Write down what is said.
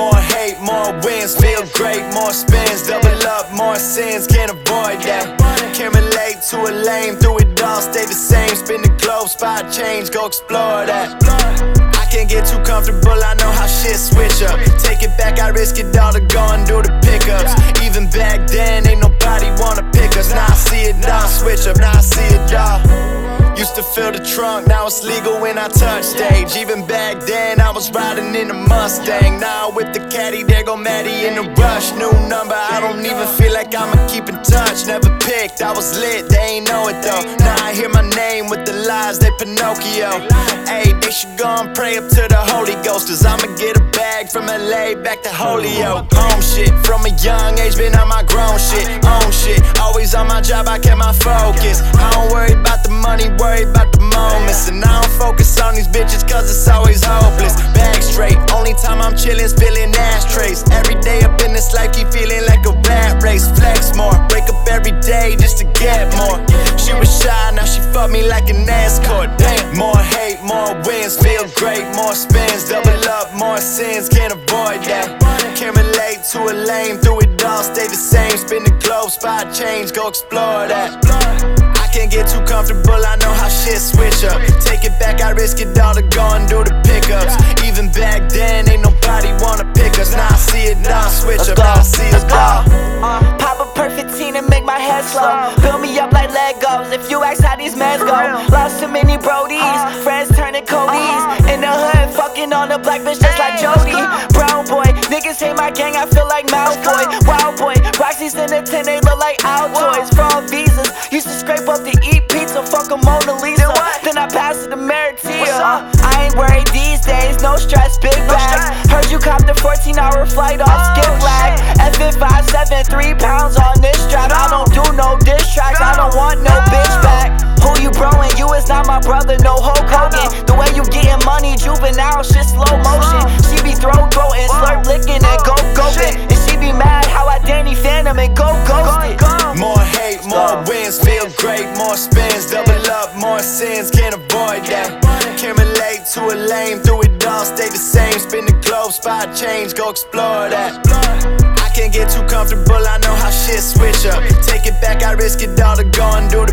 hate, more wins, feel great, more spins, double up, more sins, can't avoid that. Can't relate to a lame, through it all, stay the same, spin the globe, spot change, go explore that. I can't get too comfortable, I know how shit switch up. Take it back, I risk it all to go and do the pickups. Used to fill the trunk, now it's legal when I touch stage. Even back then, I was riding in a Mustang. Now with the caddy, there go Maddie in the rush. New number, I don't even feel like I'ma keep in touch. Never picked, I was lit, they ain't know it though. Now I hear my name with the lies, they Pinocchio. Hey, they should go and pray up to the Holy Ghost, cause I'ma get a bag from LA back to Holyoke. Home shit, from a young age, been on my grown shit. Own shit, always on my job, I kept my focus. I'm spilling ashtrays. Every day up in this life, keep feeling like a rat race. Flex more, wake up every day just to get more. She was shy, now she fuck me like an escort. Damn, more hate, more wins, feel great, more spins, double up, more sins, can't avoid that. Can't relate to a lame, through it all, stay the same. Spin the globe, spot change, go explore that. I can't get too comfortable, I know how shit switch up. Take it back, I risk it all to go and do the pickups. Even back then, slow. Build me up like Legos. If you ask how these meds go, lost too many Brodies. Friends turning Cody's. In the hood, fucking on the black bitch just like Jody. Brown boy, niggas hate my gang, I feel like Malfoy. Wild boy, Roxy's in the 10, they look like Altoids. Fraud visas, used to scrape up to eat pizza, fuck a Mona Lisa. Then I pass it to Maratea. I ain't worried these days, no stress, juvenile shit, slow motion. Uh. She be throw throatin', uh. slurp licking and go goping. And she be mad how I Danny Phantom and go ghosted. More hate, more wins, feel great, more spins, double up, more sins, can't avoid that. Can't relate to a lame, through it all, stay the same. Spin the globe, spot change, go explore that. I can't get too comfortable, I know how shit switch up. Take it back, I risk it all to go and do the